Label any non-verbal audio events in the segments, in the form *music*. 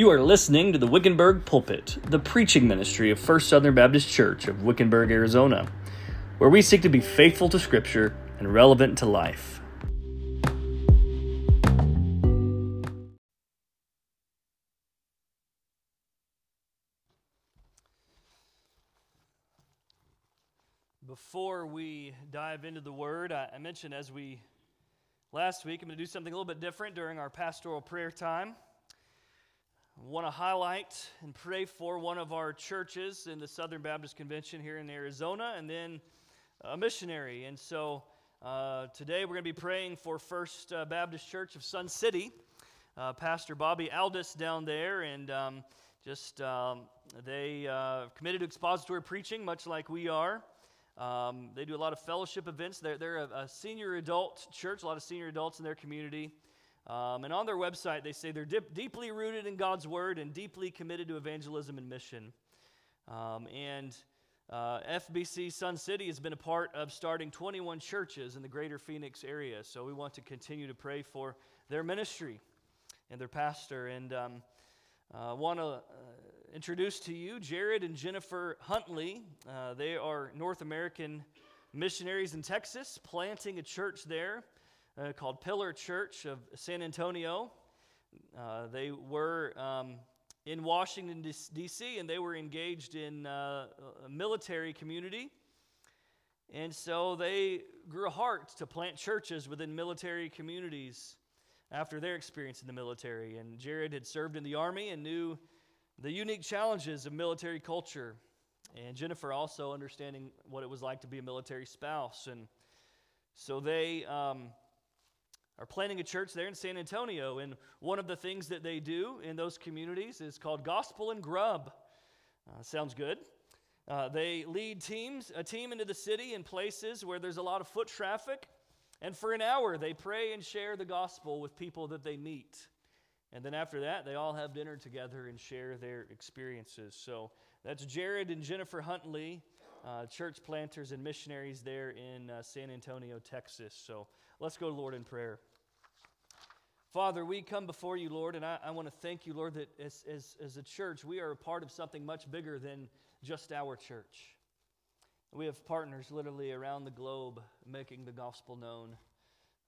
You are listening to the Wickenburg Pulpit, the preaching ministry of First Southern Baptist Church of Wickenburg, Arizona, where we seek to be faithful to Scripture and relevant to life. Before we dive into the Word, I mentioned as we last week, I'm going to do something a little bit different during our pastoral prayer time want to highlight and pray for one of our churches in the Southern Baptist Convention here in Arizona and then a missionary. And so uh, today we're going to be praying for First uh, Baptist Church of Sun City. Uh, Pastor Bobby Aldis down there, and um, just um, they uh, committed to expository preaching, much like we are. Um, they do a lot of fellowship events. They're, they're a, a senior adult church, a lot of senior adults in their community. Um, and on their website, they say they're dip, deeply rooted in God's word and deeply committed to evangelism and mission. Um, and uh, FBC Sun City has been a part of starting 21 churches in the greater Phoenix area. So we want to continue to pray for their ministry and their pastor. And um, I uh, want to uh, introduce to you Jared and Jennifer Huntley. Uh, they are North American missionaries in Texas, planting a church there uh, called Pillar Church of San Antonio. Uh, they were um, in Washington, D.C., and they were engaged in uh, a military community. And so they grew a heart to plant churches within military communities after their experience in the military. And Jared had served in the Army and knew the unique challenges of military culture. And Jennifer also understanding what it was like to be a military spouse. And so they um, are planning a church there in San Antonio. And one of the things that they do in those communities is called Gospel and Grub. Uh, sounds good. Uh, they lead teams, a team into the city in places where there's a lot of foot traffic. And for an hour, they pray and share the gospel with people that they meet. And then after that, they all have dinner together and share their experiences. So that's Jared and Jennifer Huntley, uh, church planters and missionaries there in uh, San Antonio, Texas. So let's go to Lord in prayer. Father, we come before you, Lord, and I, I want to thank you, Lord, that as, as, as a church, we are a part of something much bigger than just our church. We have partners literally around the globe making the gospel known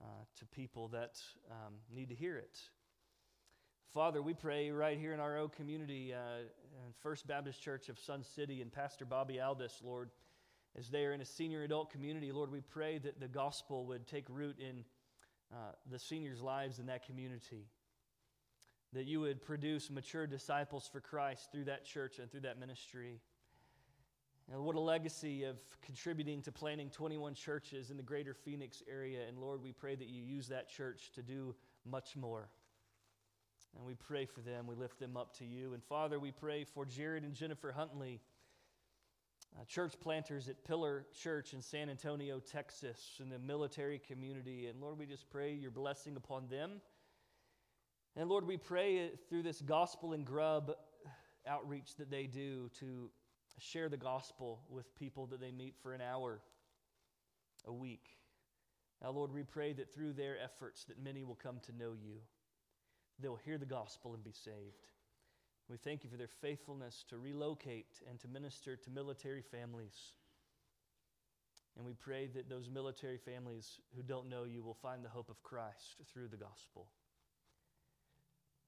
uh, to people that um, need to hear it. Father, we pray right here in our own community, uh, First Baptist Church of Sun City, and Pastor Bobby Aldis, Lord, as they are in a senior adult community, Lord, we pray that the gospel would take root in uh, the seniors' lives in that community. That you would produce mature disciples for Christ through that church and through that ministry. And what a legacy of contributing to planting 21 churches in the greater Phoenix area. And Lord, we pray that you use that church to do much more. And we pray for them. We lift them up to you. And Father, we pray for Jared and Jennifer Huntley uh, church planters at Pillar Church in San Antonio, Texas, in the military community. And Lord, we just pray your blessing upon them. And Lord, we pray through this gospel and grub outreach that they do to share the gospel with people that they meet for an hour a week. Now, Lord, we pray that through their efforts that many will come to know you. They'll hear the gospel and be saved. We thank you for their faithfulness to relocate and to minister to military families. And we pray that those military families who don't know you will find the hope of Christ through the gospel.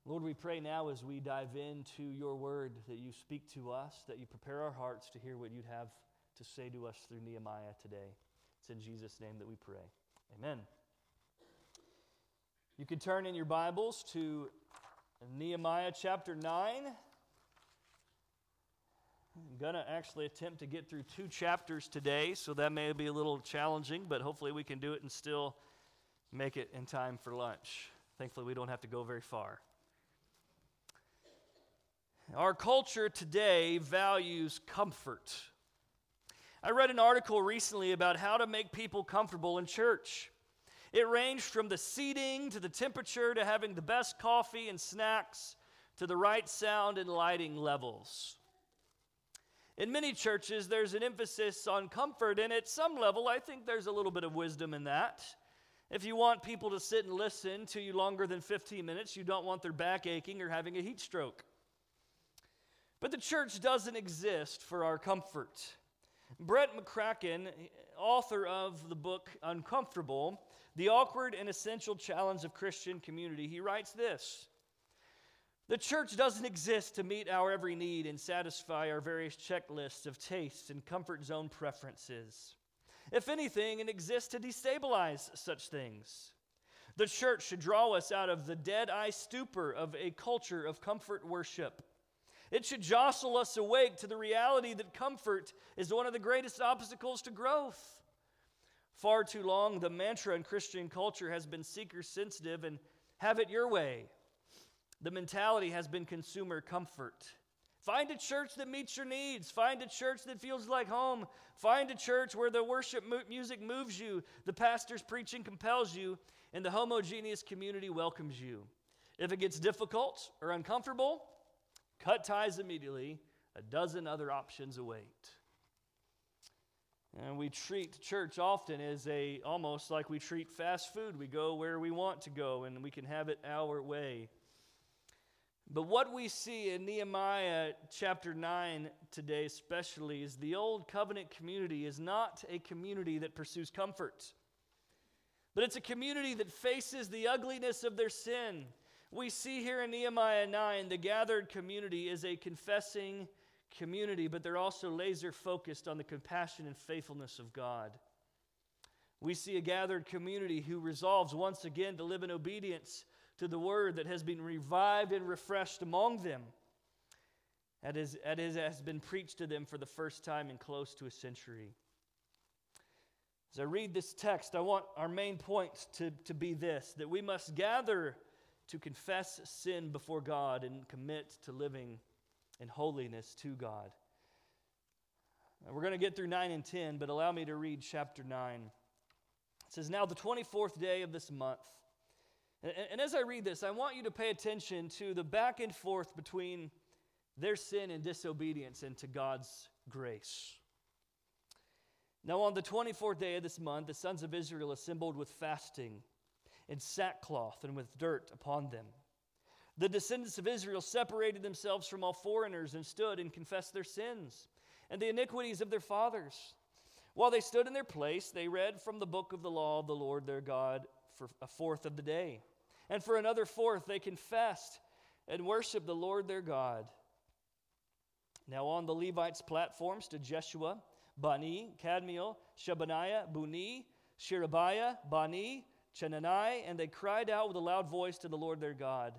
Lord, we pray now as we dive into your word that you speak to us, that you prepare our hearts to hear what you'd have to say to us through Nehemiah today. It's in Jesus' name that we pray. Amen. You can turn in your Bibles to Nehemiah chapter 9. I'm going to actually attempt to get through two chapters today, so that may be a little challenging, but hopefully we can do it and still make it in time for lunch. Thankfully, we don't have to go very far. Our culture today values comfort. I read an article recently about how to make people comfortable in church. It ranged from the seating to the temperature to having the best coffee and snacks to the right sound and lighting levels. In many churches, there's an emphasis on comfort, and at some level, I think there's a little bit of wisdom in that. If you want people to sit and listen to you longer than 15 minutes, you don't want their back aching or having a heat stroke. But the church doesn't exist for our comfort. Brett McCracken, author of the book Uncomfortable, The Awkward and Essential Challenge of Christian Community, he writes this The church doesn't exist to meet our every need and satisfy our various checklists of tastes and comfort zone preferences. If anything, it exists to destabilize such things. The church should draw us out of the dead eye stupor of a culture of comfort worship. It should jostle us awake to the reality that comfort is one of the greatest obstacles to growth. Far too long, the mantra in Christian culture has been seeker sensitive and have it your way. The mentality has been consumer comfort. Find a church that meets your needs. Find a church that feels like home. Find a church where the worship music moves you, the pastor's preaching compels you, and the homogeneous community welcomes you. If it gets difficult or uncomfortable, cut ties immediately. A dozen other options await. And we treat church often as a almost like we treat fast food. We go where we want to go and we can have it our way. But what we see in Nehemiah chapter 9 today, especially, is the old covenant community is not a community that pursues comfort, but it's a community that faces the ugliness of their sin. We see here in Nehemiah 9 the gathered community is a confessing community, but they're also laser focused on the compassion and faithfulness of God. We see a gathered community who resolves once again to live in obedience to the word that has been revived and refreshed among them. That is, that is, has been preached to them for the first time in close to a century. As I read this text, I want our main point to, to be this that we must gather to confess sin before God and commit to living and holiness to God. We're going to get through 9 and 10, but allow me to read chapter 9. It says, Now the 24th day of this month, and, and as I read this, I want you to pay attention to the back and forth between their sin and disobedience and to God's grace. Now, on the 24th day of this month, the sons of Israel assembled with fasting and sackcloth and with dirt upon them. The descendants of Israel separated themselves from all foreigners and stood and confessed their sins and the iniquities of their fathers. While they stood in their place, they read from the book of the law of the Lord their God for a fourth of the day. And for another fourth, they confessed and worshiped the Lord their God. Now on the Levites' platforms stood Jeshua, Bani, Kadmiel, Shebaniah, Bunni, Sherebiah, Bani, Chenani, and they cried out with a loud voice to the Lord their God.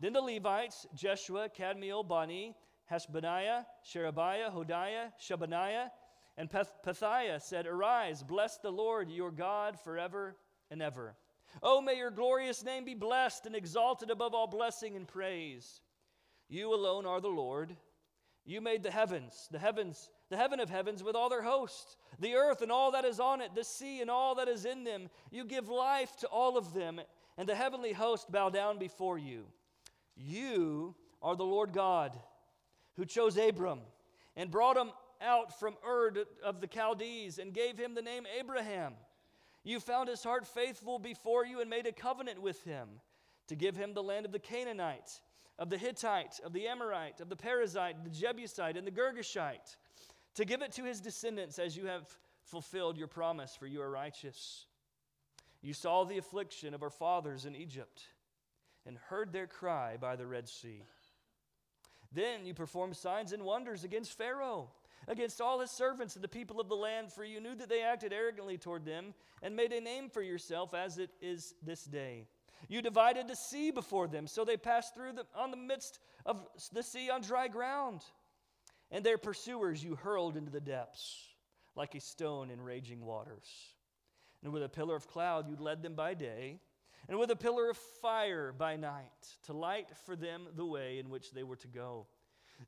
Then the Levites, Jeshua, Kadmiel, Bani, Hashabneiah, Sherebiah, Hodiah, Shebaniah, and Pethiah said, Arise, bless the Lord your God forever and ever. Oh, may your glorious name be blessed and exalted above all blessing and praise. You alone are the Lord. You made the heavens, the heavens, the heaven of heavens with all their hosts, the earth and all that is on it, the sea and all that is in them. You give life to all of them, and the heavenly host bow down before you. You are the Lord God who chose Abram and brought him out from Ur of the Chaldees and gave him the name Abraham. You found his heart faithful before you and made a covenant with him to give him the land of the Canaanite, of the Hittite, of the Amorite, of the Perizzite, the Jebusite, and the Girgashite, to give it to his descendants as you have fulfilled your promise, for you are righteous. You saw the affliction of our fathers in Egypt and heard their cry by the Red Sea. Then you performed signs and wonders against Pharaoh, against all his servants and the people of the land, for you knew that they acted arrogantly toward them and made a name for yourself as it is this day. You divided the sea before them, so they passed through the, on the midst of the sea on dry ground. And their pursuers you hurled into the depths like a stone in raging waters. And with a pillar of cloud you led them by day and with a pillar of fire by night to light for them the way in which they were to go.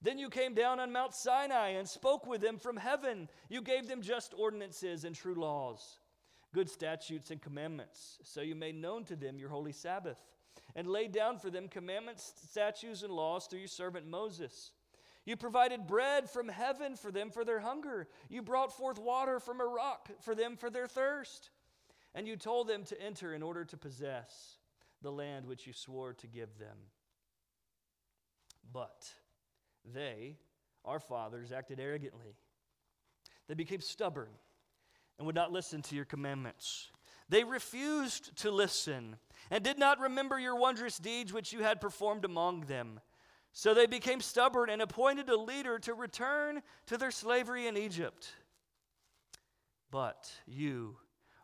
Then you came down on Mount Sinai and spoke with them from heaven. You gave them just ordinances and true laws, good statutes and commandments. So you made known to them your holy Sabbath and laid down for them commandments, statutes, and laws through your servant Moses. You provided bread from heaven for them for their hunger. You brought forth water from a rock for them for their thirst. And you told them to enter in order to possess the land which you swore to give them. But They, our fathers, acted arrogantly. They became stubborn and would not listen to your commandments. They refused to listen and did not remember your wondrous deeds which you had performed among them. So they became stubborn and appointed a leader to return to their slavery in Egypt. But you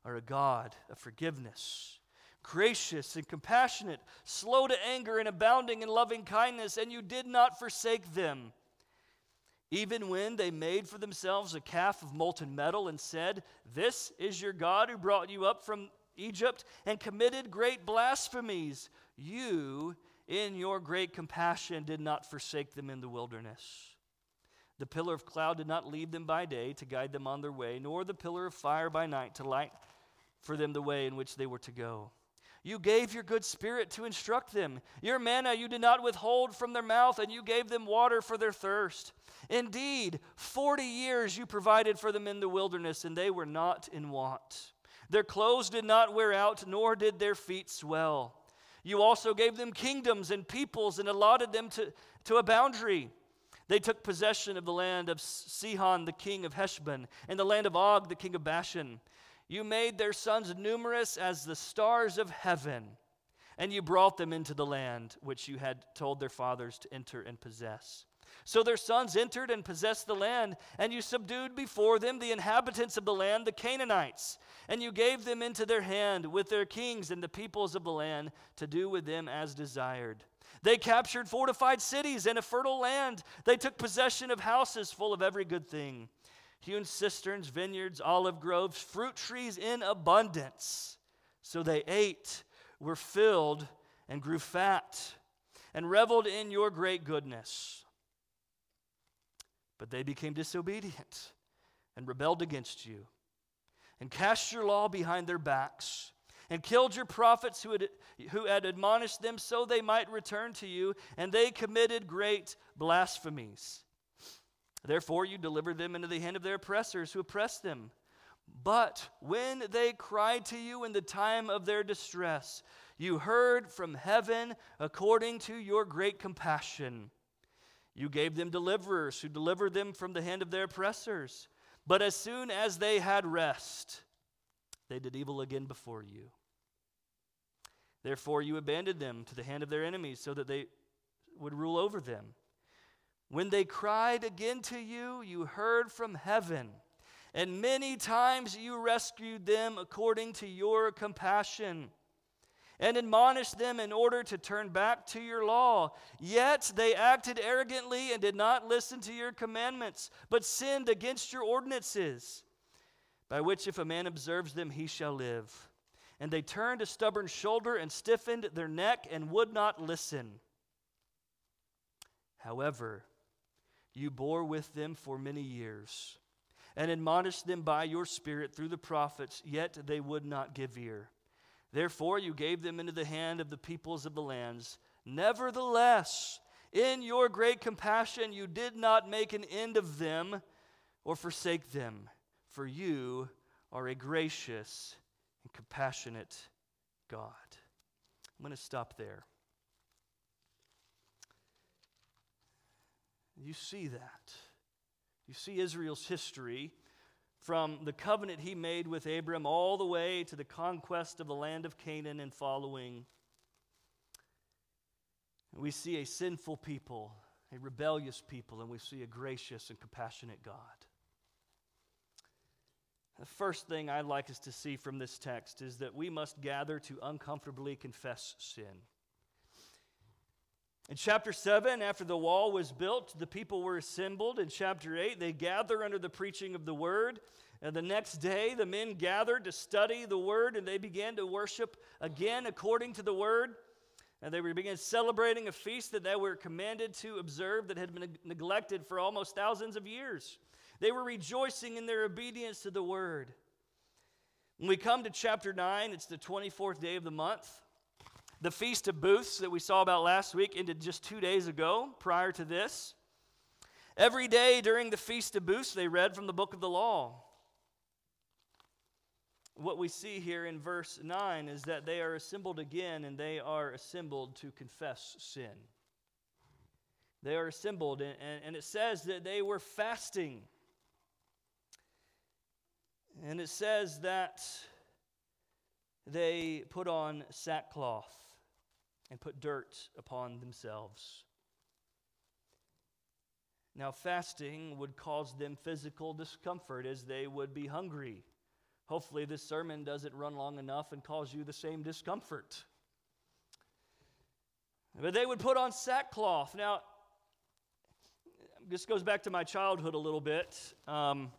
are a God of forgiveness, gracious and compassionate, slow to anger and abounding in loving kindness, and you did not forsake them. Even when they made for themselves a calf of molten metal and said, This is your God who brought you up from Egypt, and committed great blasphemies, you, in your great compassion, did not forsake them in the wilderness. The pillar of cloud did not leave them by day to guide them on their way, nor the pillar of fire by night to light for them the way in which they were to go. You gave your good spirit to instruct them. Your manna you did not withhold from their mouth, and you gave them water for their thirst. Indeed, 40 years you provided for them in the wilderness, and they were not in want. Their clothes did not wear out, nor did their feet swell. You also gave them kingdoms and peoples and allotted them to, to a boundary. They took possession of the land of Sihon, the king of Heshbon, and the land of Og, the king of Bashan. You made their sons numerous as the stars of heaven, and you brought them into the land which you had told their fathers to enter and possess. So their sons entered and possessed the land, and you subdued before them the inhabitants of the land, the Canaanites, and you gave them into their hand with their kings and the peoples of the land to do with them as desired. They captured fortified cities and a fertile land. They took possession of houses full of every good thing hewn cisterns, vineyards, olive groves, fruit trees in abundance. So they ate, were filled, and grew fat, and reveled in your great goodness. But they became disobedient and rebelled against you, and cast your law behind their backs, and killed your prophets who had, who had admonished them so they might return to you, and they committed great blasphemies. Therefore, you delivered them into the hand of their oppressors who oppressed them. But when they cried to you in the time of their distress, you heard from heaven according to your great compassion. You gave them deliverers who delivered them from the hand of their oppressors. But as soon as they had rest, they did evil again before you. Therefore, you abandoned them to the hand of their enemies so that they would rule over them. When they cried again to you, you heard from heaven, and many times you rescued them according to your compassion and admonished them in order to turn back to your law. Yet they acted arrogantly and did not listen to your commandments, but sinned against your ordinances, by which if a man observes them, he shall live. And they turned a stubborn shoulder and stiffened their neck and would not listen. However, you bore with them for many years and admonished them by your Spirit through the prophets, yet they would not give ear. Therefore, you gave them into the hand of the peoples of the lands. Nevertheless, in your great compassion, you did not make an end of them or forsake them, for you are a gracious and compassionate God. I'm going to stop there. You see that. You see Israel's history from the covenant he made with Abram all the way to the conquest of the land of Canaan and following. We see a sinful people, a rebellious people, and we see a gracious and compassionate God. The first thing I'd like us to see from this text is that we must gather to uncomfortably confess sin. In chapter 7, after the wall was built, the people were assembled. In chapter 8, they gather under the preaching of the word. And the next day, the men gathered to study the word and they began to worship again according to the word. And they began celebrating a feast that they were commanded to observe that had been neglected for almost thousands of years. They were rejoicing in their obedience to the word. When we come to chapter 9, it's the 24th day of the month. The Feast of Booths that we saw about last week ended just two days ago prior to this. Every day during the Feast of Booths, they read from the book of the law. What we see here in verse 9 is that they are assembled again and they are assembled to confess sin. they are assembled, and, and it says that they were fasting. And it says that they put on sackcloth and put dirt upon themselves. Now, fasting would cause them physical discomfort as they would be hungry. Hopefully, this sermon doesn't run long enough and cause you the same discomfort. But they would put on sackcloth. Now, this goes back to my childhood a little bit. Um,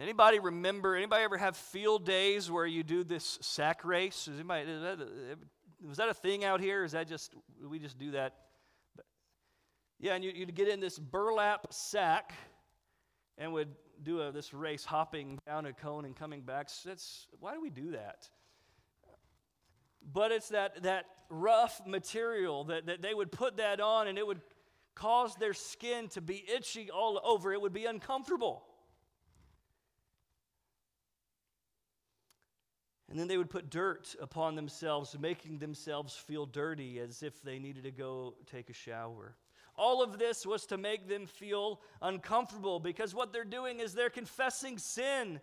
anybody remember, anybody ever have field days where you do this sack race? Is anybody, was that a thing out here? Is that just, we just do that? Yeah, and you, would get in this burlap sack and would do a, this race hopping down a cone and coming back. That's, why do we do that? But it's that, that rough material that, that they would put that on and it would cause their skin to be itchy all over. It would be uncomfortable. And then they would put dirt upon themselves, making themselves feel dirty as if they needed to go take a shower. All of this was to make them feel uncomfortable because what they're doing is they're confessing sin.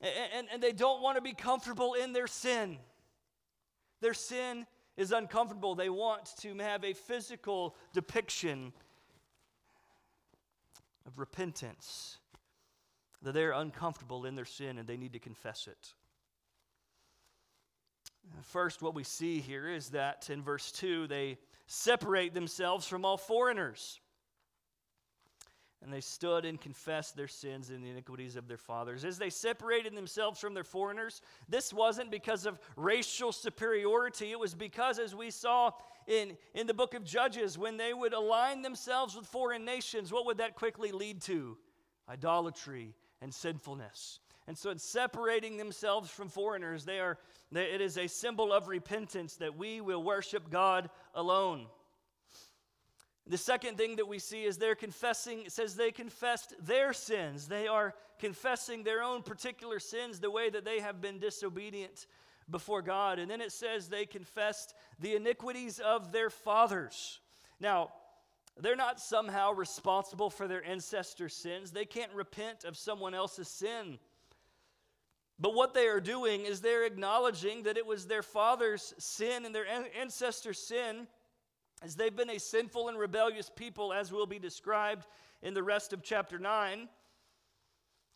And, and, and they don't want to be comfortable in their sin. Their sin is uncomfortable. They want to have a physical depiction of repentance, that they're uncomfortable in their sin and they need to confess it. First, what we see here is that in verse 2, they separate themselves from all foreigners. And they stood and confessed their sins and the iniquities of their fathers. As they separated themselves from their foreigners, this wasn't because of racial superiority. It was because, as we saw in, in the book of Judges, when they would align themselves with foreign nations, what would that quickly lead to? Idolatry and sinfulness. And so, in separating themselves from foreigners, they are, it is a symbol of repentance that we will worship God alone. The second thing that we see is they're confessing, it says they confessed their sins. They are confessing their own particular sins, the way that they have been disobedient before God. And then it says they confessed the iniquities of their fathers. Now, they're not somehow responsible for their ancestors' sins. They can't repent of someone else's sin. But what they are doing is they're acknowledging that it was their father's sin and their ancestors' sin as they've been a sinful and rebellious people, as will be described in the rest of chapter 9,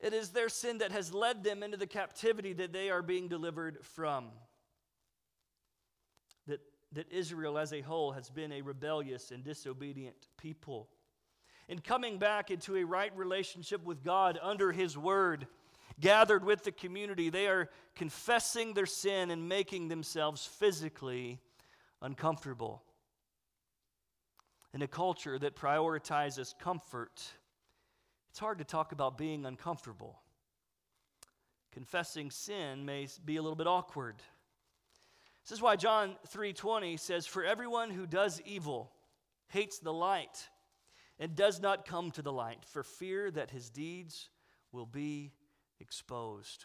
it is their sin that has led them into the captivity that they are being delivered from. That, that Israel as a whole has been a rebellious and disobedient people. In coming back into a right relationship with God under His Word, gathered with the community, they are confessing their sin and making themselves physically uncomfortable. In a culture that prioritizes comfort, it's hard to talk about being uncomfortable. Confessing sin may be a little bit awkward. This is why John 3:20 says for everyone who does evil hates the light and does not come to the light for fear that his deeds will be exposed.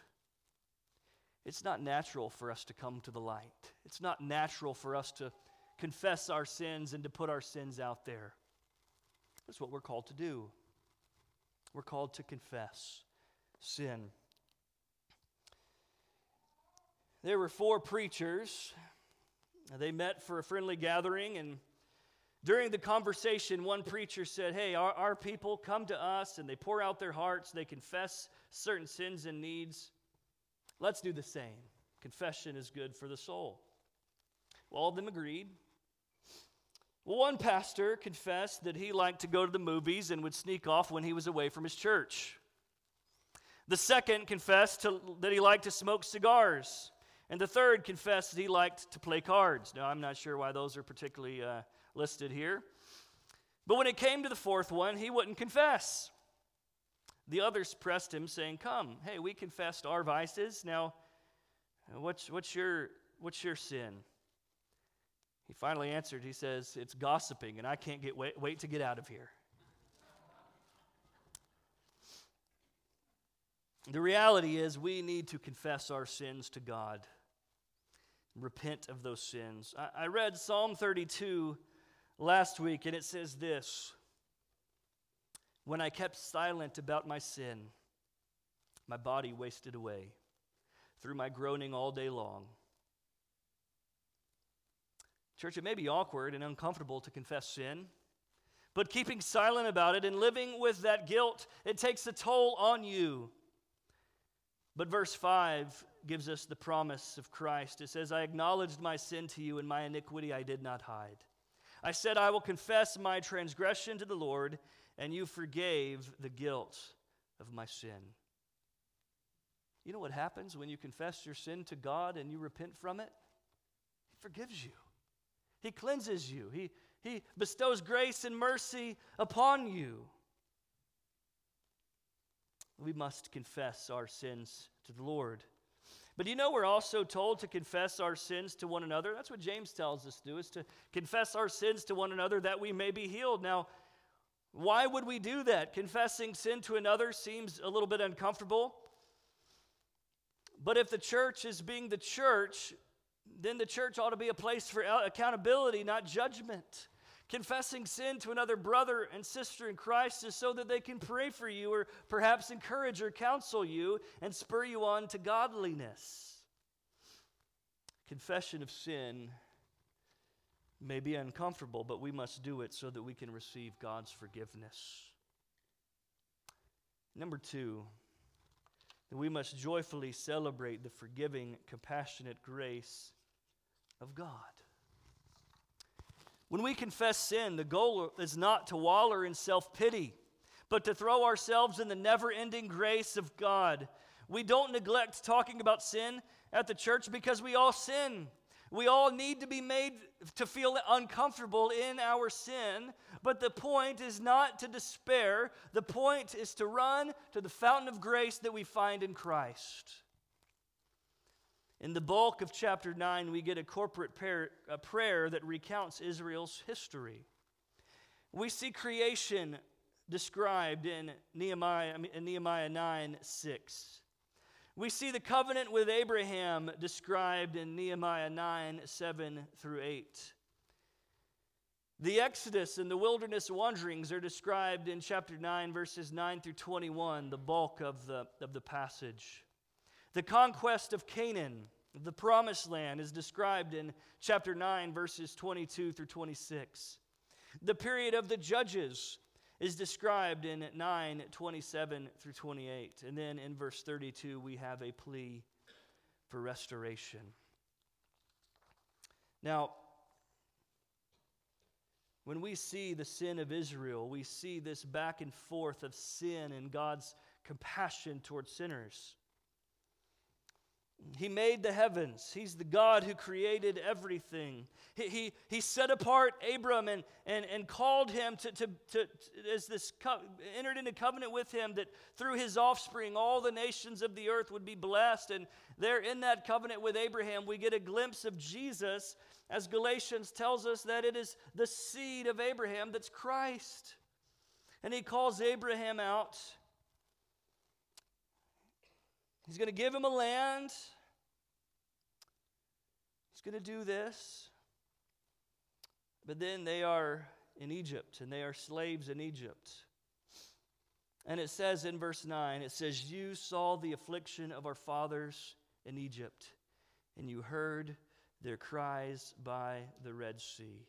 It's not natural for us to come to the light. It's not natural for us to confess our sins and to put our sins out there. That's what we're called to do. We're called to confess sin. There were four preachers. They met for a friendly gathering, and during the conversation, one preacher said, Hey, our, our people come to us and they pour out their hearts, they confess certain sins and needs. Let's do the same. Confession is good for the soul. Well, all of them agreed. Well, one pastor confessed that he liked to go to the movies and would sneak off when he was away from his church. The second confessed to, that he liked to smoke cigars. And the third confessed that he liked to play cards. Now, I'm not sure why those are particularly uh, listed here. But when it came to the fourth one, he wouldn't confess. The others pressed him, saying, Come, hey, we confessed our vices. Now, what's, what's, your, what's your sin? He finally answered, he says, It's gossiping, and I can't get, wait, wait to get out of here. The reality is, we need to confess our sins to God, repent of those sins. I, I read Psalm 32 last week, and it says this When I kept silent about my sin, my body wasted away through my groaning all day long. Church, it may be awkward and uncomfortable to confess sin, but keeping silent about it and living with that guilt, it takes a toll on you. But verse 5 gives us the promise of Christ. It says, I acknowledged my sin to you, and my iniquity I did not hide. I said, I will confess my transgression to the Lord, and you forgave the guilt of my sin. You know what happens when you confess your sin to God and you repent from it? He forgives you, He cleanses you, He, he bestows grace and mercy upon you. We must confess our sins to the Lord. But you know, we're also told to confess our sins to one another. That's what James tells us to do, is to confess our sins to one another that we may be healed. Now, why would we do that? Confessing sin to another seems a little bit uncomfortable. But if the church is being the church, then the church ought to be a place for accountability, not judgment. Confessing sin to another brother and sister in Christ is so that they can pray for you or perhaps encourage or counsel you and spur you on to godliness. Confession of sin may be uncomfortable, but we must do it so that we can receive God's forgiveness. Number two, that we must joyfully celebrate the forgiving, compassionate grace of God. When we confess sin, the goal is not to waller in self pity, but to throw ourselves in the never ending grace of God. We don't neglect talking about sin at the church because we all sin. We all need to be made to feel uncomfortable in our sin, but the point is not to despair. The point is to run to the fountain of grace that we find in Christ. In the bulk of chapter 9, we get a corporate prayer, a prayer that recounts Israel's history. We see creation described in Nehemiah, in Nehemiah 9 6. We see the covenant with Abraham described in Nehemiah 9 7 through 8. The Exodus and the wilderness wanderings are described in chapter 9, verses 9 through 21, the bulk of the, of the passage. The conquest of Canaan, the promised land, is described in chapter 9, verses 22 through 26. The period of the judges is described in 9, 27 through 28. And then in verse 32, we have a plea for restoration. Now, when we see the sin of Israel, we see this back and forth of sin and God's compassion towards sinners. He made the heavens. He's the God who created everything. He, he, he set apart Abram and, and, and called him to, to, to, as this co- entered into covenant with him that through his offspring all the nations of the earth would be blessed. And there in that covenant with Abraham, we get a glimpse of Jesus as Galatians tells us that it is the seed of Abraham that's Christ. And he calls Abraham out He's going to give him a land. He's going to do this. But then they are in Egypt, and they are slaves in Egypt. And it says in verse 9, it says, You saw the affliction of our fathers in Egypt, and you heard their cries by the Red Sea.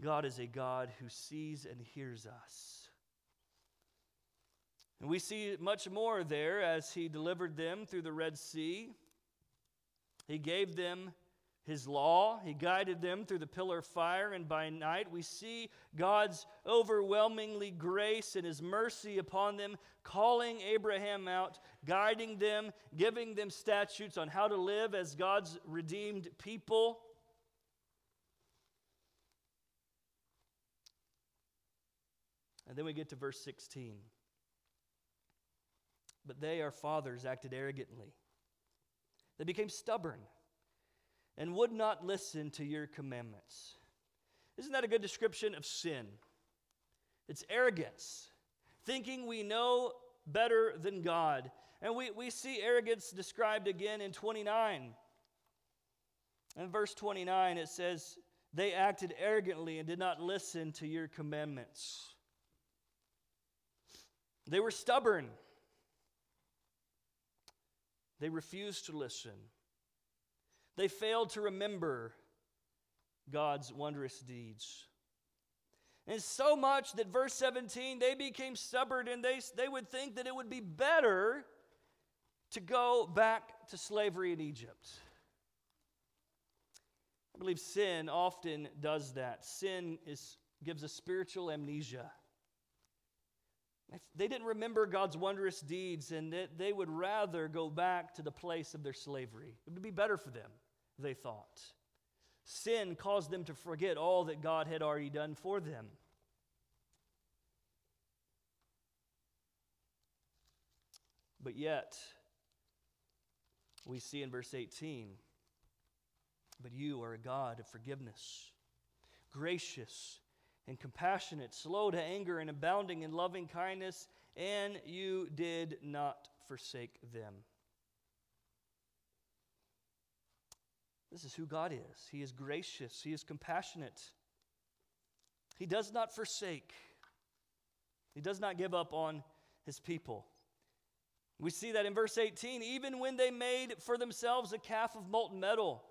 God is a God who sees and hears us. And we see much more there as he delivered them through the Red Sea. He gave them his law, he guided them through the pillar of fire, and by night we see God's overwhelmingly grace and his mercy upon them, calling Abraham out, guiding them, giving them statutes on how to live as God's redeemed people. And then we get to verse 16. But they, our fathers, acted arrogantly. They became stubborn and would not listen to your commandments. Isn't that a good description of sin? It's arrogance, thinking we know better than God. And we, we see arrogance described again in 29. In verse 29, it says, they acted arrogantly and did not listen to your commandments. They were stubborn. They refused to listen. They failed to remember God's wondrous deeds. And so much that verse 17, they became stubborn and they, they would think that it would be better to go back to slavery in Egypt. I believe sin often does that. Sin is, gives a spiritual amnesia. They didn't remember God's wondrous deeds, and that they would rather go back to the place of their slavery. It would be better for them, they thought. Sin caused them to forget all that God had already done for them. But yet, we see in verse 18, but you are a God of forgiveness, gracious and compassionate, slow to anger, and abounding in loving kindness, and you did not forsake them. This is who God is. He is gracious, He is compassionate. He does not forsake, He does not give up on His people. We see that in verse 18, even when they made for themselves a calf of molten metal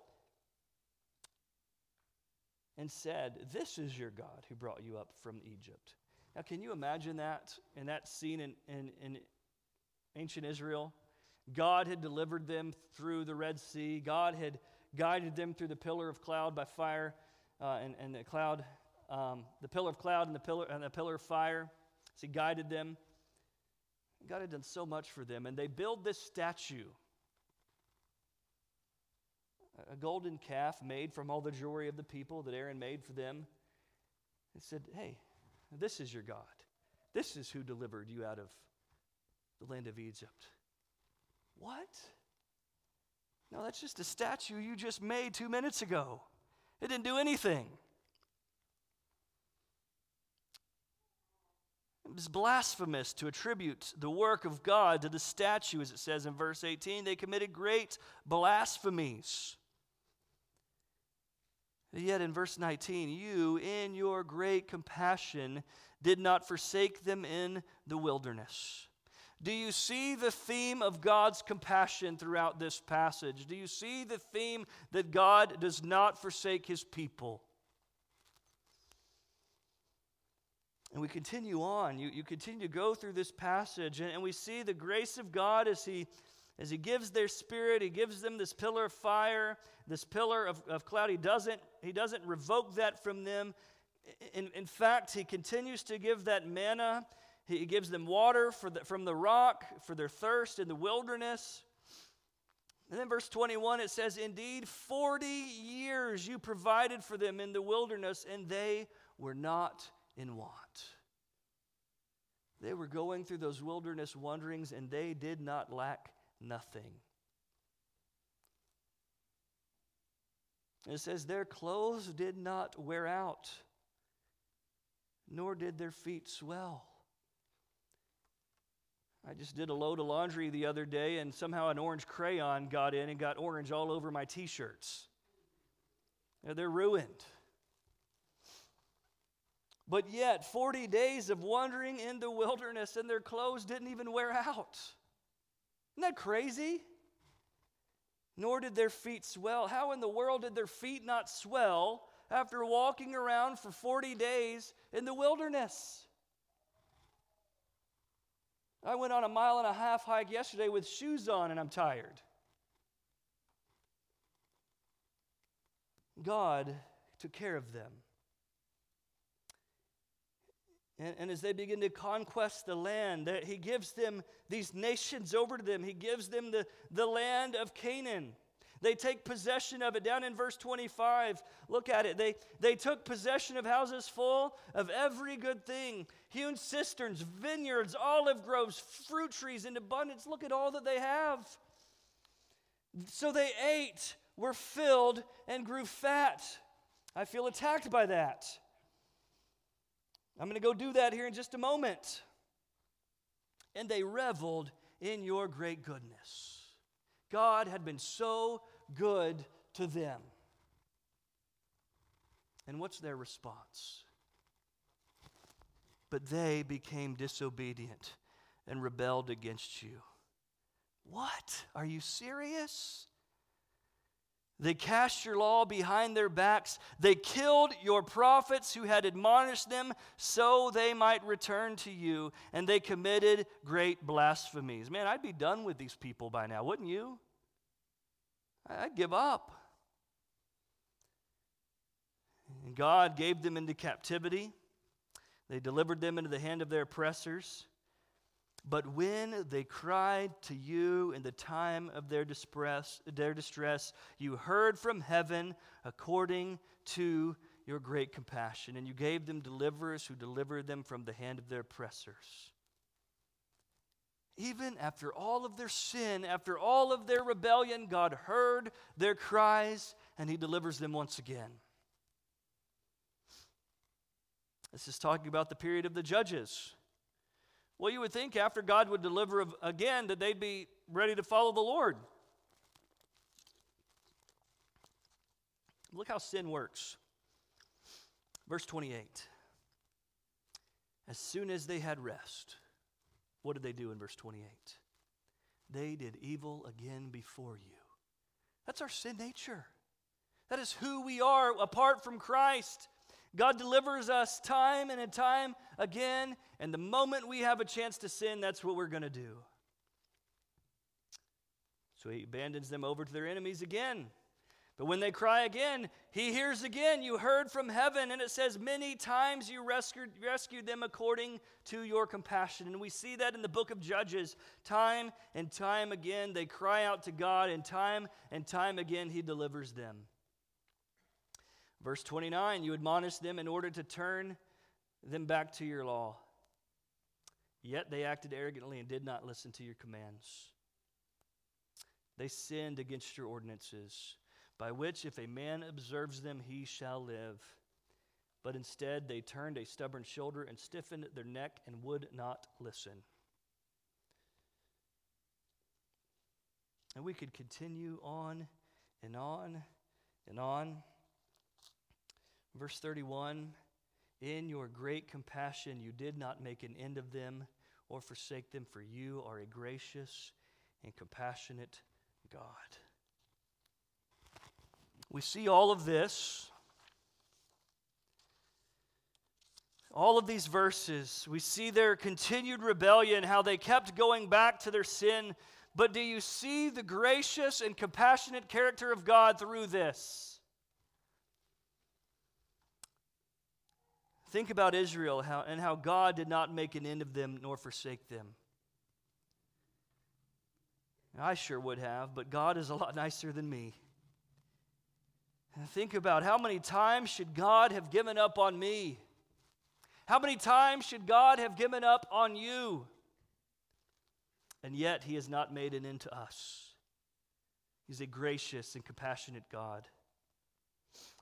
and said, This is your God who brought you up from Egypt. Now, can you imagine that in that scene in, in, in ancient Israel? God had delivered them through the Red Sea, God had guided them through the pillar of cloud by fire uh, and, and the cloud, um, the pillar of cloud and the pillar, and the pillar of fire. So he guided them. God had done so much for them, and they build this statue a golden calf made from all the jewelry of the people that Aaron made for them. And said, Hey, this is your God. This is who delivered you out of the land of Egypt. What? No, that's just a statue you just made two minutes ago. It didn't do anything. It was blasphemous to attribute the work of God to the statue, as it says in verse 18. They committed great blasphemies. Yet in verse 19, you, in your great compassion, did not forsake them in the wilderness. Do you see the theme of God's compassion throughout this passage? Do you see the theme that God does not forsake his people? And we continue on. You, you continue to go through this passage, and, and we see the grace of God as he as he gives their spirit, he gives them this pillar of fire, this pillar of, of cloud. He doesn't, he doesn't revoke that from them. In, in fact, he continues to give that manna. He gives them water the, from the rock for their thirst in the wilderness. And then, verse 21, it says, Indeed, 40 years you provided for them in the wilderness, and they were not in want. They were going through those wilderness wanderings, and they did not lack nothing. It says, Their clothes did not wear out, nor did their feet swell. I just did a load of laundry the other day, and somehow an orange crayon got in and got orange all over my t shirts. They're ruined. But yet, 40 days of wandering in the wilderness, and their clothes didn't even wear out. Isn't that crazy? Nor did their feet swell. How in the world did their feet not swell after walking around for 40 days in the wilderness? I went on a mile and a half hike yesterday with shoes on and I'm tired. God took care of them. And, and, as they begin to conquest the land, he gives them these nations over to them. He gives them the, the land of Canaan. They take possession of it. Down in verse 25, look at it. They, they took possession of houses full of every good thing hewn cisterns, vineyards, olive groves, fruit trees in abundance. Look at all that they have. So they ate, were filled, and grew fat. I feel attacked by that. I'm going to go do that here in just a moment. And they reveled in your great goodness. God had been so good to them. And what's their response? But they became disobedient and rebelled against you. What? Are you serious? They cast your law behind their backs. They killed your prophets who had admonished them so they might return to you, and they committed great blasphemies. Man, I'd be done with these people by now, wouldn't you? I'd give up. And God gave them into captivity. They delivered them into the hand of their oppressors. But when they cried to you in the time of their distress, their distress, you heard from heaven according to your great compassion, and you gave them deliverers who delivered them from the hand of their oppressors. Even after all of their sin, after all of their rebellion, God heard their cries and He delivers them once again. This is talking about the period of the judges. Well, you would think after God would deliver again that they'd be ready to follow the Lord. Look how sin works. Verse 28. As soon as they had rest, what did they do in verse 28? They did evil again before you. That's our sin nature. That is who we are apart from Christ. God delivers us time and time again, and the moment we have a chance to sin, that's what we're going to do. So he abandons them over to their enemies again. But when they cry again, he hears again, You heard from heaven. And it says, Many times you rescued, rescued them according to your compassion. And we see that in the book of Judges. Time and time again, they cry out to God, and time and time again, he delivers them. Verse 29 You admonished them in order to turn them back to your law. Yet they acted arrogantly and did not listen to your commands. They sinned against your ordinances, by which if a man observes them, he shall live. But instead, they turned a stubborn shoulder and stiffened their neck and would not listen. And we could continue on and on and on. Verse 31 In your great compassion, you did not make an end of them or forsake them, for you are a gracious and compassionate God. We see all of this. All of these verses, we see their continued rebellion, how they kept going back to their sin. But do you see the gracious and compassionate character of God through this? Think about Israel how, and how God did not make an end of them nor forsake them. I sure would have, but God is a lot *laughs* nicer than me. And think about how many times should God have given up on me? How many times should God have given up on you? And yet, He has not made an end to us. He's a gracious and compassionate God.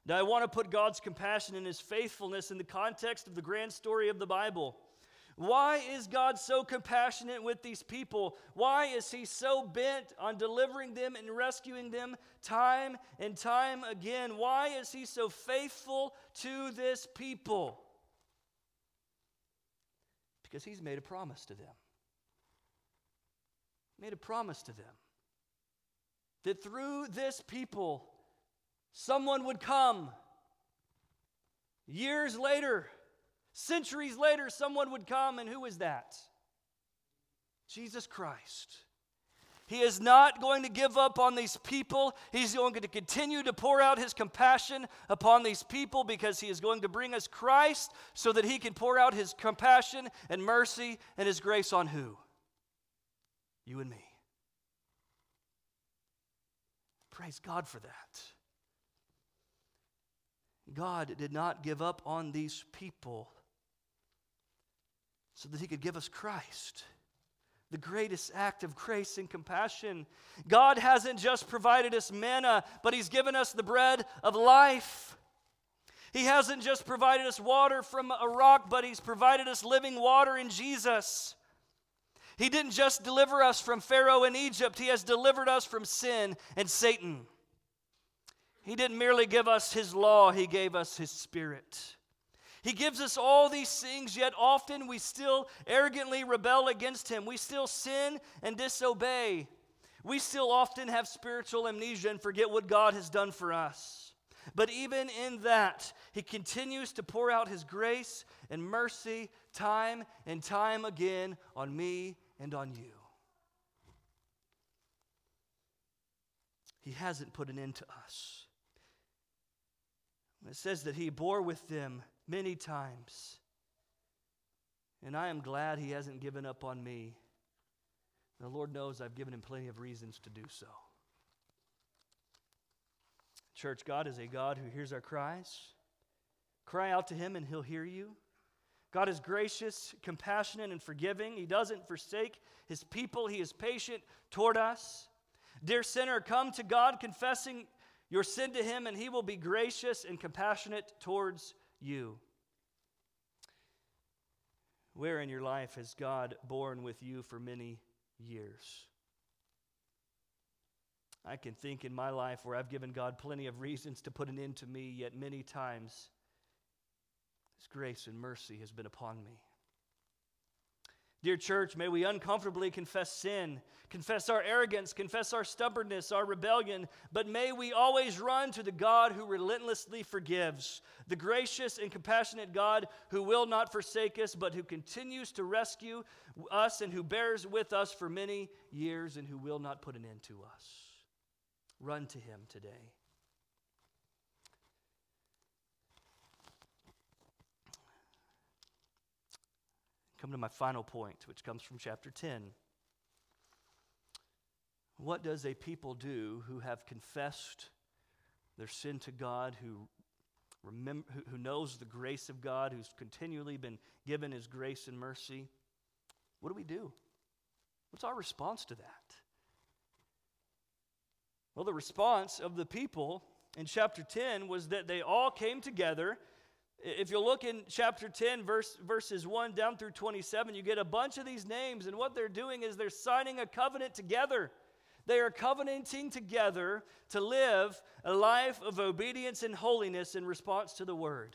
Now, I want to put God's compassion and his faithfulness in the context of the grand story of the Bible. Why is God so compassionate with these people? Why is He so bent on delivering them and rescuing them time and time again? Why is He so faithful to this people? Because He's made a promise to them. Made a promise to them that through this people, someone would come. Years later, centuries later, someone would come, and who is that? Jesus Christ. He is not going to give up on these people. He's going to continue to pour out his compassion upon these people because he is going to bring us Christ so that he can pour out his compassion and mercy and his grace on who? You and me. Praise God for that. God did not give up on these people so that He could give us Christ. The greatest act of grace and compassion. God hasn't just provided us manna, but He's given us the bread of life. He hasn't just provided us water from a rock, but He's provided us living water in Jesus. He didn't just deliver us from Pharaoh in Egypt, He has delivered us from sin and Satan. He didn't merely give us His law, He gave us His Spirit. He gives us all these things, yet often we still arrogantly rebel against Him. We still sin and disobey. We still often have spiritual amnesia and forget what God has done for us. But even in that, He continues to pour out His grace and mercy time and time again on me and on you. He hasn't put an end to us. It says that He bore with them many times. And I am glad He hasn't given up on me. The Lord knows I've given Him plenty of reasons to do so. Church, God is a God who hears our cries. Cry out to Him and He'll hear you. God is gracious, compassionate, and forgiving. He doesn't forsake His people, He is patient toward us. Dear sinner, come to God confessing your sin to Him, and He will be gracious and compassionate towards you. Where in your life has God borne with you for many years? I can think in my life where I've given God plenty of reasons to put an end to me, yet many times His grace and mercy has been upon me. Dear church, may we uncomfortably confess sin, confess our arrogance, confess our stubbornness, our rebellion, but may we always run to the God who relentlessly forgives, the gracious and compassionate God who will not forsake us, but who continues to rescue us and who bears with us for many years and who will not put an end to us. Run to him today. Come to my final point, which comes from chapter 10. What does a people do who have confessed their sin to God, who, remember, who knows the grace of God, who's continually been given his grace and mercy? What do we do? What's our response to that? Well, the response of the people in chapter 10 was that they all came together. If you look in chapter 10, verse, verses 1 down through 27, you get a bunch of these names, and what they're doing is they're signing a covenant together. They are covenanting together to live a life of obedience and holiness in response to the word.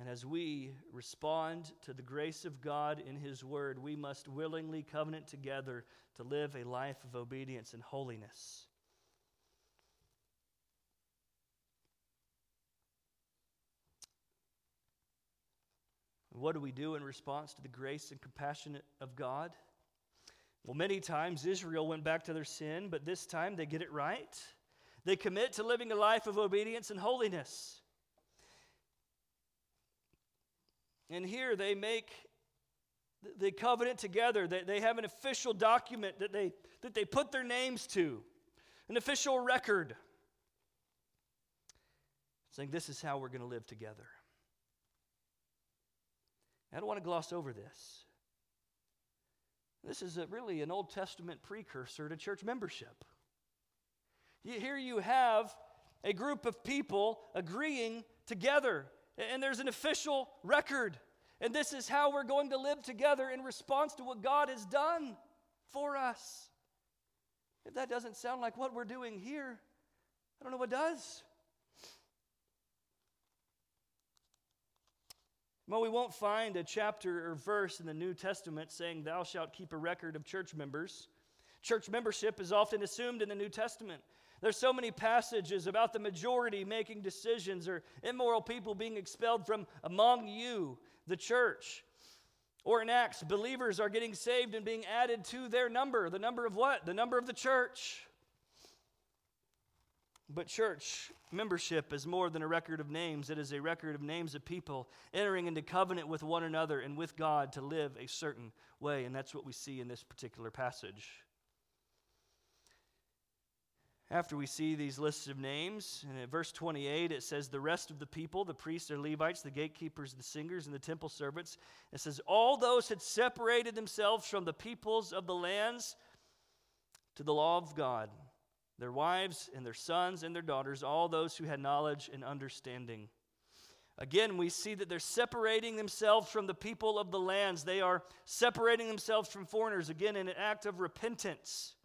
And as we respond to the grace of God in His Word, we must willingly covenant together to live a life of obedience and holiness. What do we do in response to the grace and compassion of God? Well, many times Israel went back to their sin, but this time they get it right. They commit to living a life of obedience and holiness. And here they make, they covenant together. They, they have an official document that they, that they put their names to, an official record, saying, This is how we're going to live together. I don't want to gloss over this. This is a, really an Old Testament precursor to church membership. Here you have a group of people agreeing together and there's an official record. And this is how we're going to live together in response to what God has done for us. If that doesn't sound like what we're doing here, I don't know what does. Well, we won't find a chapter or verse in the New Testament saying, Thou shalt keep a record of church members. Church membership is often assumed in the New Testament. There's so many passages about the majority making decisions or immoral people being expelled from among you, the church. Or in Acts, believers are getting saved and being added to their number. The number of what? The number of the church. But church membership is more than a record of names, it is a record of names of people entering into covenant with one another and with God to live a certain way. And that's what we see in this particular passage. After we see these lists of names, and at verse 28, it says, The rest of the people, the priests, the Levites, the gatekeepers, the singers, and the temple servants, it says, All those had separated themselves from the peoples of the lands to the law of God, their wives and their sons and their daughters, all those who had knowledge and understanding. Again, we see that they're separating themselves from the people of the lands. They are separating themselves from foreigners, again, in an act of repentance.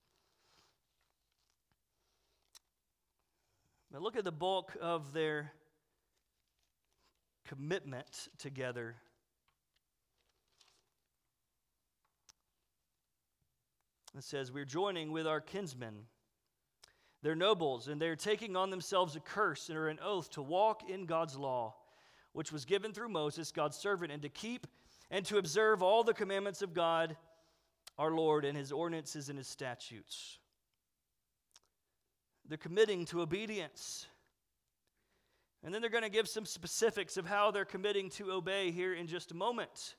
Now look at the bulk of their commitment together. It says, We're joining with our kinsmen. Their nobles, and they're taking on themselves a curse and are an oath to walk in God's law, which was given through Moses, God's servant, and to keep and to observe all the commandments of God, our Lord, and his ordinances and his statutes. They're committing to obedience. And then they're going to give some specifics of how they're committing to obey here in just a moment.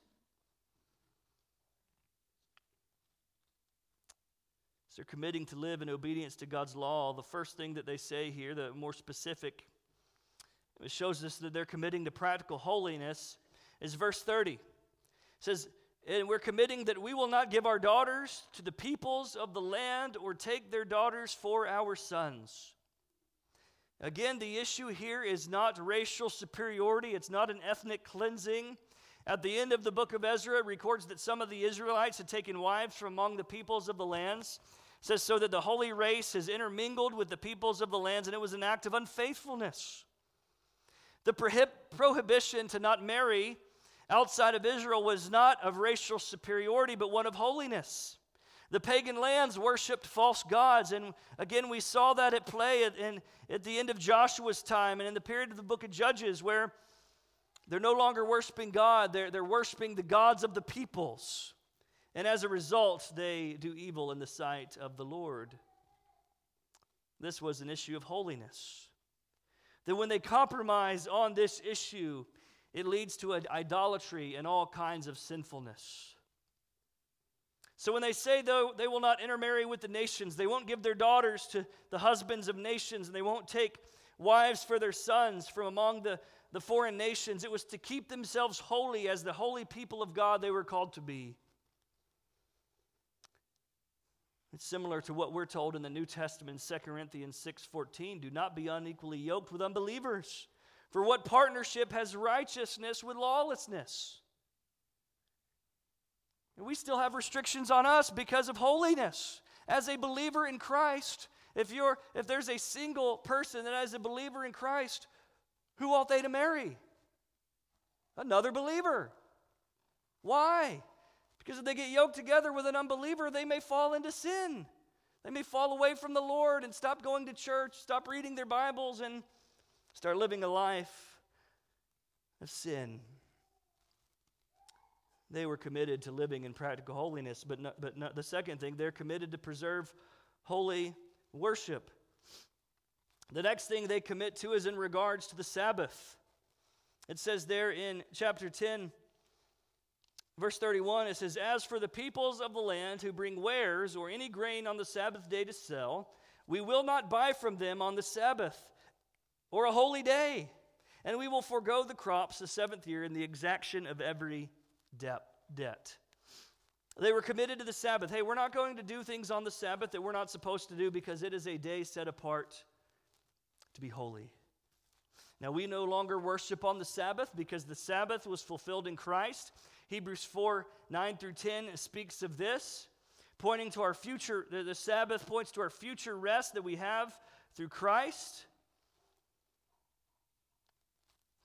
They're committing to live in obedience to God's law. The first thing that they say here, the more specific, it shows us that they're committing to practical holiness, is verse 30. It says, and we're committing that we will not give our daughters to the peoples of the land or take their daughters for our sons. Again, the issue here is not racial superiority, it's not an ethnic cleansing. At the end of the book of Ezra, it records that some of the Israelites had taken wives from among the peoples of the lands. It says, so that the holy race has intermingled with the peoples of the lands, and it was an act of unfaithfulness. The prohib- prohibition to not marry outside of Israel was not of racial superiority, but one of holiness. The pagan lands worshiped false gods, and again, we saw that at play at, in, at the end of Joshua's time and in the period of the book of Judges, where they're no longer worshiping God, they're, they're worshiping the gods of the peoples. And as a result, they do evil in the sight of the Lord. This was an issue of holiness. That when they compromise on this issue, it leads to idolatry and all kinds of sinfulness. So when they say, though, they will not intermarry with the nations, they won't give their daughters to the husbands of nations, and they won't take wives for their sons from among the, the foreign nations, it was to keep themselves holy as the holy people of God they were called to be. It's similar to what we're told in the New Testament, 2 Corinthians 6:14, do not be unequally yoked with unbelievers. For what partnership has righteousness with lawlessness? And we still have restrictions on us because of holiness. As a believer in Christ, if, you're, if there's a single person that is a believer in Christ, who ought they to marry? Another believer. Why? Because if they get yoked together with an unbeliever, they may fall into sin. They may fall away from the Lord and stop going to church, stop reading their Bibles, and start living a life of sin. They were committed to living in practical holiness, but, not, but not, the second thing, they're committed to preserve holy worship. The next thing they commit to is in regards to the Sabbath. It says there in chapter 10, verse 31, it says, As for the peoples of the land who bring wares or any grain on the Sabbath day to sell, we will not buy from them on the Sabbath or a holy day, and we will forego the crops the seventh year in the exaction of every debt. They were committed to the Sabbath. Hey, we're not going to do things on the Sabbath that we're not supposed to do because it is a day set apart to be holy. Now, we no longer worship on the Sabbath because the Sabbath was fulfilled in Christ. Hebrews 4 9 through 10 speaks of this, pointing to our future. The Sabbath points to our future rest that we have through Christ.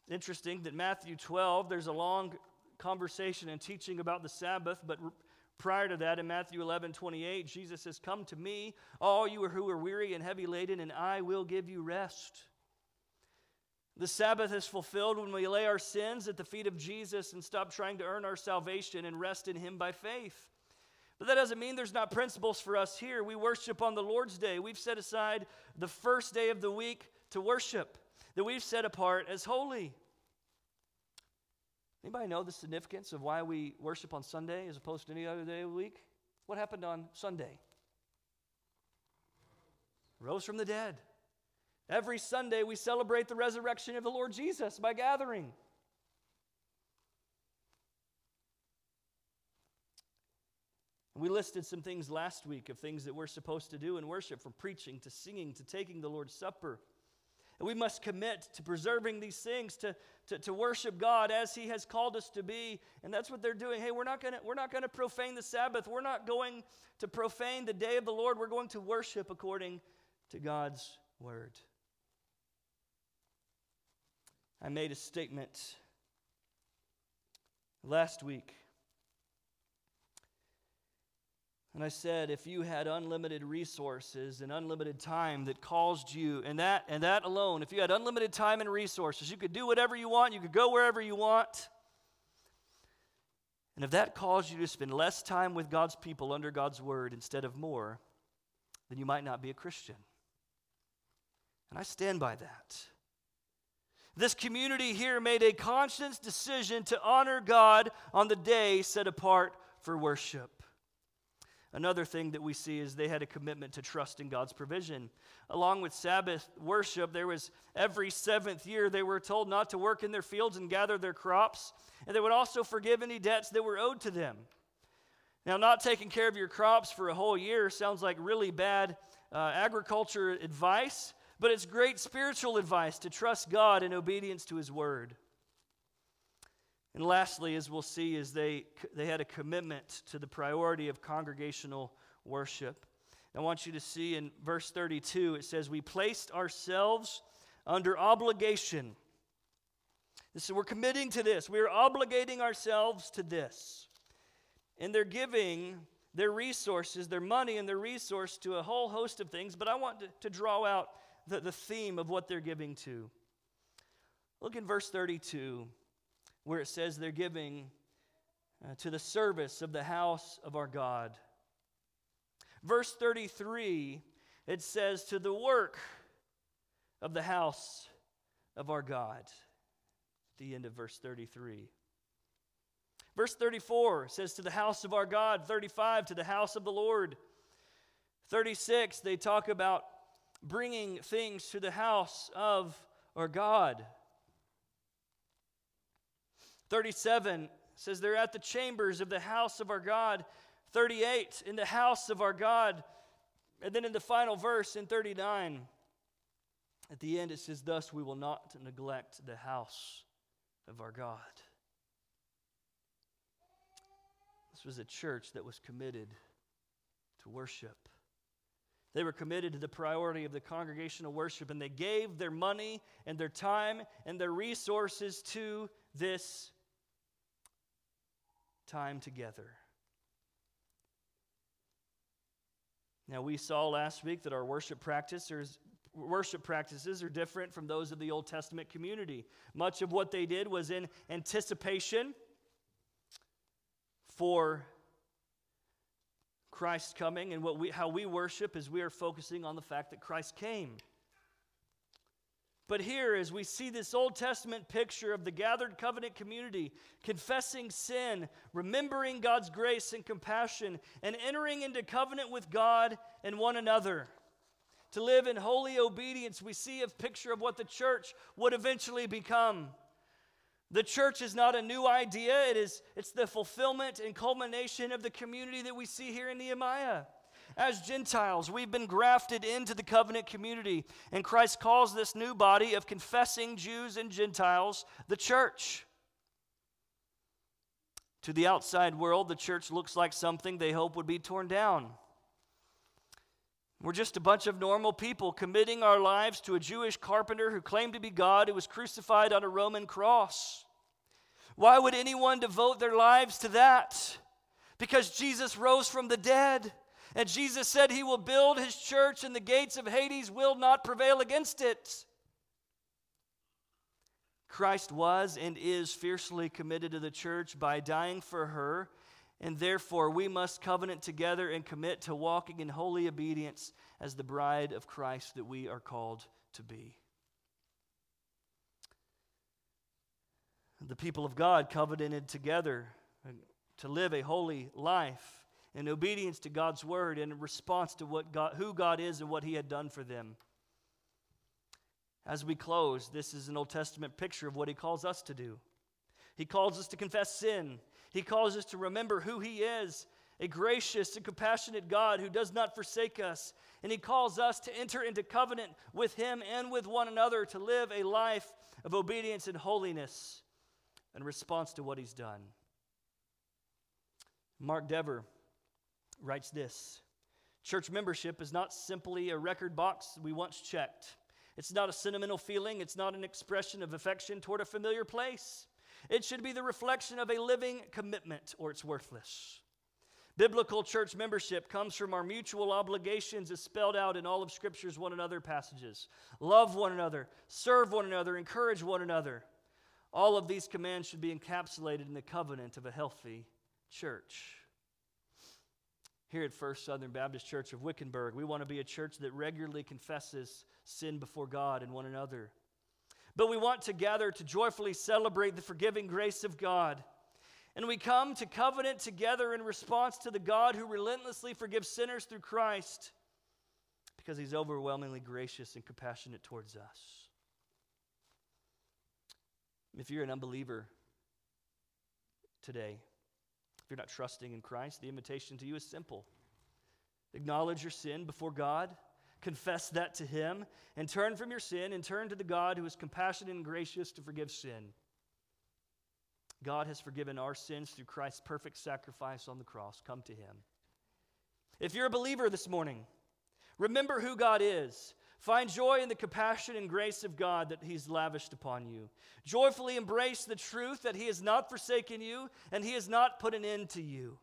Interesting that Matthew 12, there's a long conversation and teaching about the Sabbath, but prior to that, in Matthew 11 28, Jesus says, Come to me, all you who are weary and heavy laden, and I will give you rest. The Sabbath is fulfilled when we lay our sins at the feet of Jesus and stop trying to earn our salvation and rest in Him by faith. But that doesn't mean there's not principles for us here. We worship on the Lord's Day. We've set aside the first day of the week to worship, that we've set apart as holy. Anybody know the significance of why we worship on Sunday as opposed to any other day of the week? What happened on Sunday? Rose from the dead. Every Sunday we celebrate the resurrection of the Lord Jesus by gathering. We listed some things last week of things that we're supposed to do in worship from preaching to singing to taking the Lord's Supper. And we must commit to preserving these things, to, to, to worship God as He has called us to be. And that's what they're doing. Hey, we're not gonna we're not going to profane the Sabbath. We're not going to profane the day of the Lord. We're going to worship according to God's word. I made a statement last week. And I said, if you had unlimited resources and unlimited time that caused you, and that, and that alone, if you had unlimited time and resources, you could do whatever you want, you could go wherever you want. And if that caused you to spend less time with God's people under God's word instead of more, then you might not be a Christian. And I stand by that. This community here made a conscious decision to honor God on the day set apart for worship. Another thing that we see is they had a commitment to trust in God's provision. Along with Sabbath worship, there was every seventh year they were told not to work in their fields and gather their crops, and they would also forgive any debts that were owed to them. Now, not taking care of your crops for a whole year sounds like really bad uh, agriculture advice, but it's great spiritual advice to trust God in obedience to His word. And lastly, as we'll see, is they, they had a commitment to the priority of congregational worship. I want you to see in verse 32, it says, We placed ourselves under obligation. This, is we're committing to this. We are obligating ourselves to this. And they're giving their resources, their money and their resource to a whole host of things, but I want to, to draw out the, the theme of what they're giving to. Look in verse 32 where it says they're giving uh, to the service of the house of our God. Verse 33, it says to the work of the house of our God. At the end of verse 33. Verse 34 says to the house of our God. 35 to the house of the Lord. 36, they talk about bringing things to the house of our God. 37 says they're at the chambers of the house of our God. 38 in the house of our God. And then in the final verse in 39, at the end it says, Thus we will not neglect the house of our God. This was a church that was committed to worship. They were committed to the priority of the congregational worship, and they gave their money and their time and their resources to this time together. Now, we saw last week that our worship practices, worship practices are different from those of the Old Testament community. Much of what they did was in anticipation for Christ's coming, and what we, how we worship is we are focusing on the fact that Christ came. But here, as we see this Old Testament picture of the gathered covenant community confessing sin, remembering God's grace and compassion, and entering into covenant with God and one another. To live in holy obedience, we see a picture of what the church would eventually become. The church is not a new idea, it is, it's the fulfillment and culmination of the community that we see here in Nehemiah. As Gentiles, we've been grafted into the covenant community, and Christ calls this new body of confessing Jews and Gentiles the church. To the outside world, the church looks like something they hope would be torn down. We're just a bunch of normal people committing our lives to a Jewish carpenter who claimed to be God who was crucified on a Roman cross. Why would anyone devote their lives to that? Because Jesus rose from the dead. And Jesus said he will build his church, and the gates of Hades will not prevail against it. Christ was and is fiercely committed to the church by dying for her, and therefore we must covenant together and commit to walking in holy obedience as the bride of Christ that we are called to be. The people of God covenanted together to live a holy life in obedience to God's word and in response to what God, who God is and what he had done for them. As we close, this is an Old Testament picture of what he calls us to do. He calls us to confess sin. He calls us to remember who he is a gracious and compassionate God who does not forsake us. And he calls us to enter into covenant with him and with one another to live a life of obedience and holiness in response to what he's done. Mark Dever writes this Church membership is not simply a record box we once checked. It's not a sentimental feeling, it's not an expression of affection toward a familiar place. It should be the reflection of a living commitment, or it's worthless. Biblical church membership comes from our mutual obligations as spelled out in all of Scripture's one another passages. Love one another, serve one another, encourage one another. All of these commands should be encapsulated in the covenant of a healthy church. Here at First Southern Baptist Church of Wickenburg, we want to be a church that regularly confesses sin before God and one another. But we want to gather to joyfully celebrate the forgiving grace of God. And we come to covenant together in response to the God who relentlessly forgives sinners through Christ because he's overwhelmingly gracious and compassionate towards us. If you're an unbeliever today, if you're not trusting in Christ, the invitation to you is simple. Acknowledge your sin before God, confess that to Him, and turn from your sin and turn to the God who is compassionate and gracious to forgive sin. God has forgiven our sins through Christ's perfect sacrifice on the cross. Come to Him. If you're a believer this morning, remember who God is. Find joy in the compassion and grace of God that He's lavished upon you. Joyfully embrace the truth that He has not forsaken you and He has not put an end to you.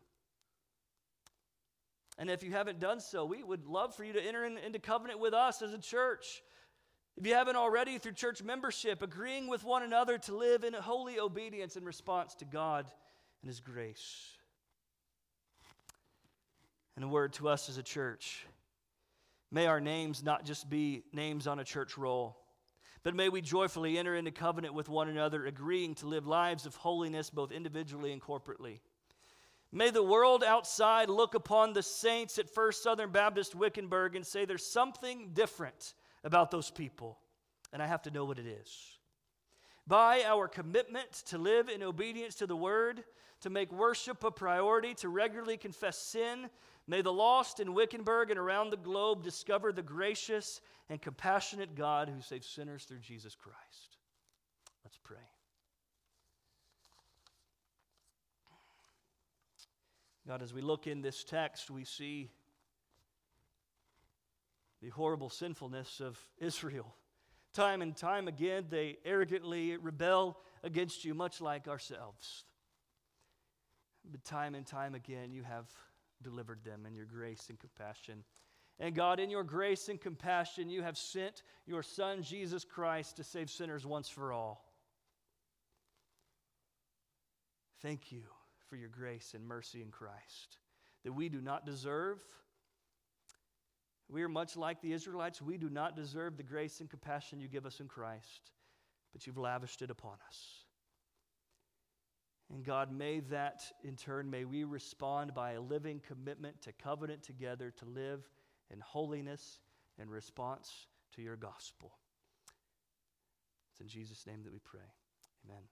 And if you haven't done so, we would love for you to enter in, into covenant with us as a church. If you haven't already, through church membership, agreeing with one another to live in holy obedience in response to God and His grace. And a word to us as a church May our names not just be names on a church roll, but may we joyfully enter into covenant with one another, agreeing to live lives of holiness both individually and corporately. May the world outside look upon the saints at First Southern Baptist Wickenburg and say there's something different about those people, and I have to know what it is. By our commitment to live in obedience to the word, to make worship a priority, to regularly confess sin, May the lost in Wickenburg and around the globe discover the gracious and compassionate God who saves sinners through Jesus Christ. Let's pray. God, as we look in this text, we see the horrible sinfulness of Israel. Time and time again, they arrogantly rebel against you, much like ourselves. But time and time again, you have delivered them in your grace and compassion. And God, in your grace and compassion, you have sent your Son, Jesus Christ, to save sinners once for all. Thank you for your grace and mercy in Christ that we do not deserve. We are much like the Israelites. We do not deserve the grace and compassion you give us in Christ, but you've lavished it upon us. And God, may that in turn, may we respond by a living commitment to covenant together to live in holiness in response to your gospel. It's in Jesus' name that we pray. Amen.